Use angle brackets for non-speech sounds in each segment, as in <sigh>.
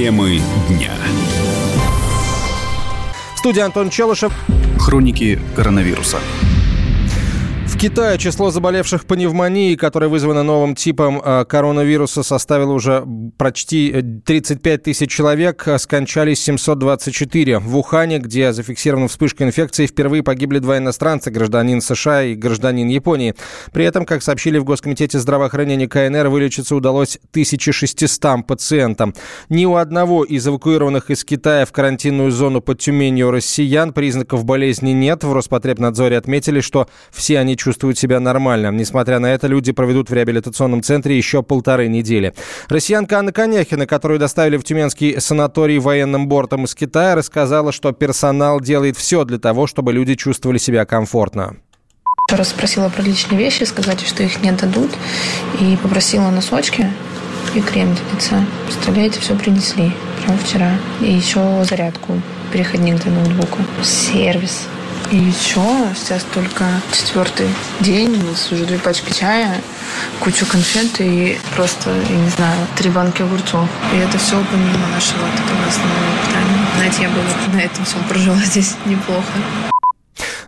Темы дня. Студия Антон Челышев. Хроники коронавируса. Китае число заболевших пневмонией, которое вызвано новым типом э, коронавируса, составило уже почти 35 тысяч человек, скончались 724. В Ухане, где зафиксирована вспышка инфекции, впервые погибли два иностранца, гражданин США и гражданин Японии. При этом, как сообщили в Госкомитете здравоохранения КНР, вылечиться удалось 1600 пациентам. Ни у одного из эвакуированных из Китая в карантинную зону под Тюменью россиян признаков болезни нет. В Роспотребнадзоре отметили, что все они чувствуют чувствуют себя нормально. Несмотря на это, люди проведут в реабилитационном центре еще полторы недели. Россиянка Анна Коняхина, которую доставили в Тюменский санаторий военным бортом из Китая, рассказала, что персонал делает все для того, чтобы люди чувствовали себя комфортно. Раз спросила про личные вещи, сказать, что их не дадут. И попросила носочки и крем для лица. Представляете, все принесли прямо вчера. И еще зарядку, переходник для ноутбука. Сервис. И еще сейчас только четвертый день, у нас уже две пачки чая, кучу конфет и просто, я не знаю, три банки огурцов. И это все помимо нашего такого основного питания. Знаете, я бы на этом всем прожила <laughs> здесь неплохо.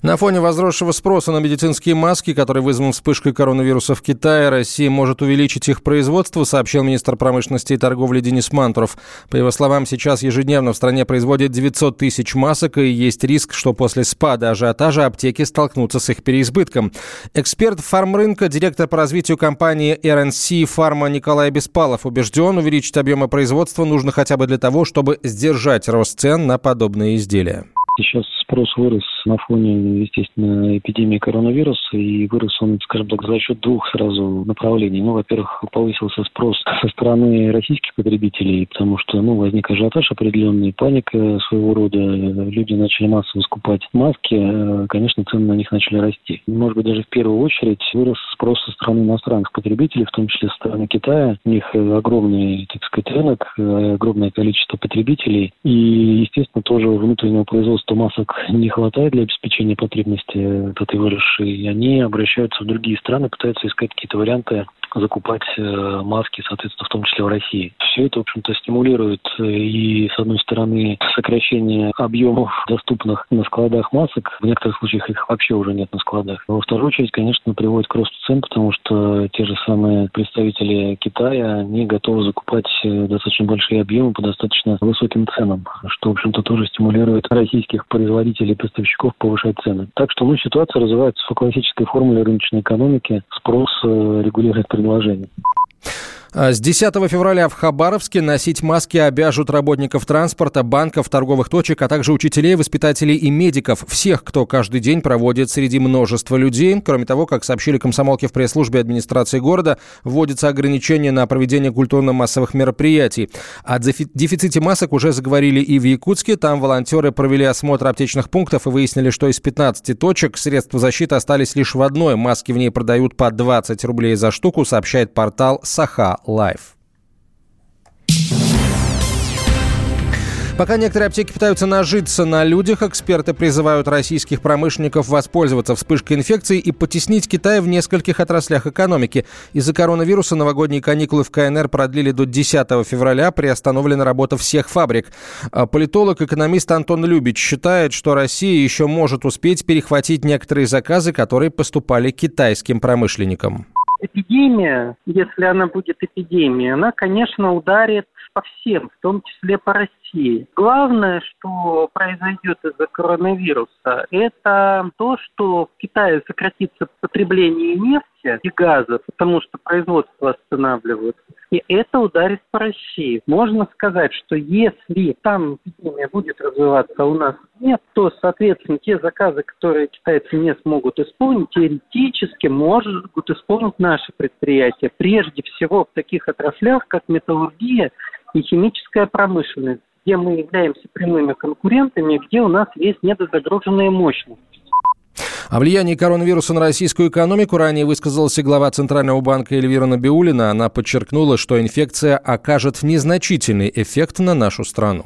На фоне возросшего спроса на медицинские маски, который вызван вспышкой коронавируса в Китае, Россия может увеличить их производство, сообщил министр промышленности и торговли Денис Мантуров. По его словам, сейчас ежедневно в стране производят 900 тысяч масок, и есть риск, что после спада ажиотажа аптеки столкнутся с их переизбытком. Эксперт фармрынка, директор по развитию компании RNC Фарма Николай Беспалов убежден, увеличить объемы производства нужно хотя бы для того, чтобы сдержать рост цен на подобные изделия. Сейчас спрос вырос на фоне, естественно, эпидемии коронавируса, и вырос он, скажем так, за счет двух сразу направлений. Ну, во-первых, повысился спрос со стороны российских потребителей, потому что, ну, возник ажиотаж определенный, паника своего рода, люди начали массово скупать маски, конечно, цены на них начали расти. Может быть, даже в первую очередь вырос спрос со стороны иностранных потребителей, в том числе со стороны Китая. У них огромный, так сказать, рынок, огромное количество потребителей, и, естественно, тоже внутреннего производства производства масок не хватает для обеспечения потребности этой выросшей, и они обращаются в другие страны, пытаются искать какие-то варианты закупать э, маски, соответственно, в том числе в России. Все это, в общем-то, стимулирует э, и, с одной стороны, сокращение объемов доступных на складах масок. В некоторых случаях их вообще уже нет на складах. Во вторую очередь, конечно, приводит к росту цен, потому что те же самые представители Китая, они готовы закупать э, достаточно большие объемы по достаточно высоким ценам, что, в общем-то, тоже стимулирует российских производителей и поставщиков повышать цены. Так что, ну, ситуация развивается по классической формуле рыночной экономики. Спрос регулирует предложений. А с 10 февраля в Хабаровске носить маски обяжут работников транспорта, банков, торговых точек, а также учителей, воспитателей и медиков. Всех, кто каждый день проводит среди множества людей. Кроме того, как сообщили комсомолки в пресс-службе администрации города, вводятся ограничения на проведение культурно-массовых мероприятий. О дефиците масок уже заговорили и в Якутске. Там волонтеры провели осмотр аптечных пунктов и выяснили, что из 15 точек средства защиты остались лишь в одной. Маски в ней продают по 20 рублей за штуку, сообщает портал Саха Life. Пока некоторые аптеки пытаются нажиться на людях, эксперты призывают российских промышленников воспользоваться вспышкой инфекции и потеснить Китай в нескольких отраслях экономики. Из-за коронавируса новогодние каникулы в КНР продлили до 10 февраля, приостановлена работа всех фабрик. А политолог-экономист Антон Любич считает, что Россия еще может успеть перехватить некоторые заказы, которые поступали китайским промышленникам эпидемия, если она будет эпидемией, она, конечно, ударит по всем, в том числе по России. Главное, что произойдет из-за коронавируса, это то, что в Китае сократится потребление нефти и газа, потому что производство останавливается. И это ударит по России. Можно сказать, что если там эпидемия будет развиваться, а у нас нет, то, соответственно, те заказы, которые китайцы не смогут исполнить, теоретически могут исполнить наши предприятия. Прежде всего в таких отраслях, как металлургия и химическая промышленность, где мы являемся прямыми конкурентами, где у нас есть недозагруженные мощности. О влиянии коронавируса на российскую экономику ранее высказалась и глава Центрального банка Эльвира Набиулина. Она подчеркнула, что инфекция окажет незначительный эффект на нашу страну.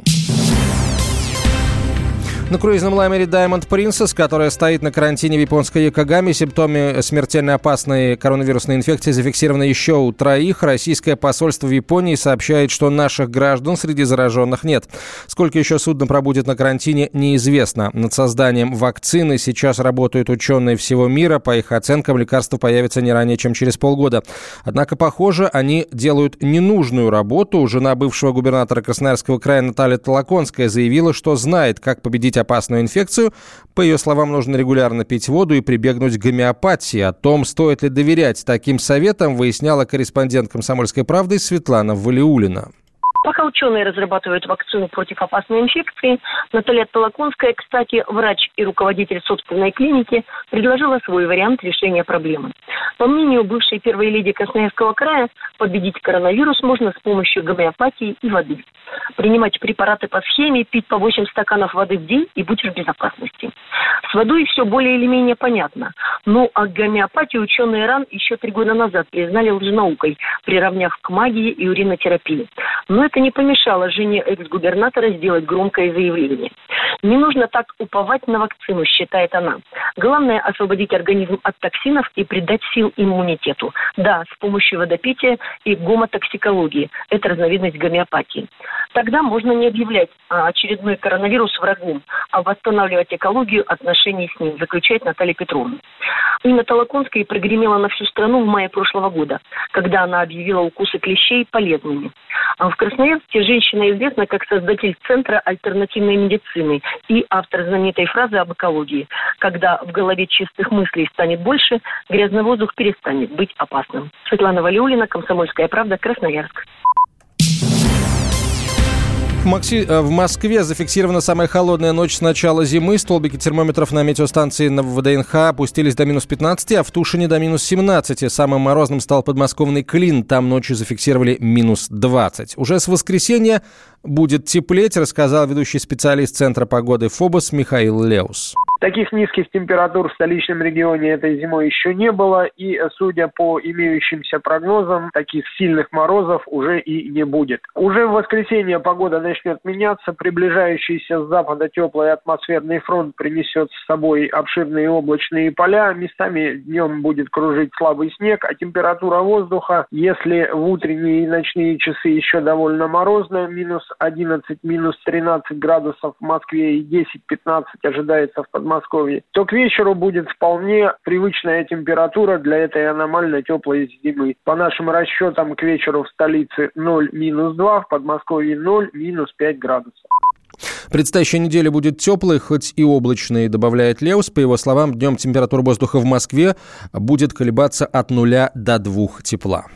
На круизном лайнере Diamond Princess, которая стоит на карантине в японской Якогаме, симптомы смертельно опасной коронавирусной инфекции зафиксированы еще у троих. Российское посольство в Японии сообщает, что наших граждан среди зараженных нет. Сколько еще судно пробудет на карантине, неизвестно. Над созданием вакцины сейчас работают ученые всего мира. По их оценкам, лекарство появится не ранее, чем через полгода. Однако, похоже, они делают ненужную работу. Жена бывшего губернатора Красноярского края Наталья Толоконская заявила, что знает, как победить лечить опасную инфекцию, по ее словам, нужно регулярно пить воду и прибегнуть к гомеопатии. О том, стоит ли доверять таким советам, выясняла корреспондент «Комсомольской правды» Светлана Валиулина. Пока ученые разрабатывают вакцину против опасной инфекции, Наталья Толоконская, кстати, врач и руководитель собственной клиники, предложила свой вариант решения проблемы. По мнению бывшей первой леди Красноярского края, победить коронавирус можно с помощью гомеопатии и воды. Принимать препараты по схеме, пить по 8 стаканов воды в день и будешь в безопасности. С водой все более или менее понятно. Ну, а гомеопатию ученые РАН еще три года назад признали лженаукой, приравняв к магии и уринотерапии. Но это не помешало жене экс-губернатора сделать громкое заявление. Не нужно так уповать на вакцину, считает она. Главное – освободить организм от токсинов и придать сил иммунитету. Да, с помощью водопития и гомотоксикологии. Это разновидность гомеопатии. Тогда можно не объявлять а, очередной коронавирус врагом, а восстанавливать экологию отношений с ним, заключает Наталья Петровна. Инна Толоконская прогремела на всю страну в мае прошлого года, когда она объявила укусы клещей полезными. А в Красноярске женщина известна как создатель Центра альтернативной медицины и автор знаменитой фразы об экологии. Когда в голове чистых мыслей станет больше, грязный воздух перестанет быть опасным. Светлана Валиулина, Комсомольская правда, Красноярск. Макси... Э, в Москве зафиксирована самая холодная ночь с начала зимы. Столбики термометров на метеостанции на ВДНХ опустились до минус 15, а в Тушине до минус 17. Самым морозным стал подмосковный Клин. Там ночью зафиксировали минус 20. Уже с воскресенья будет теплеть, рассказал ведущий специалист Центра погоды ФОБОС Михаил Леус. Таких низких температур в столичном регионе этой зимой еще не было, и, судя по имеющимся прогнозам, таких сильных морозов уже и не будет. Уже в воскресенье погода начнет меняться, приближающийся с запада теплый атмосферный фронт принесет с собой обширные облачные поля, местами днем будет кружить слабый снег, а температура воздуха, если в утренние и ночные часы еще довольно морозно, минус 11, минус 13 градусов в Москве и 10-15 ожидается в Подмосковье, то к вечеру будет вполне привычная температура для этой аномально теплой зимы. По нашим расчетам, к вечеру в столице 0 минус 2, в Подмосковье 0 минус 5 градусов. Предстоящая неделя будет теплой, хоть и облачной, добавляет Леус. По его словам, днем температура воздуха в Москве будет колебаться от нуля до двух тепла.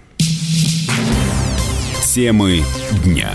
Темы дня.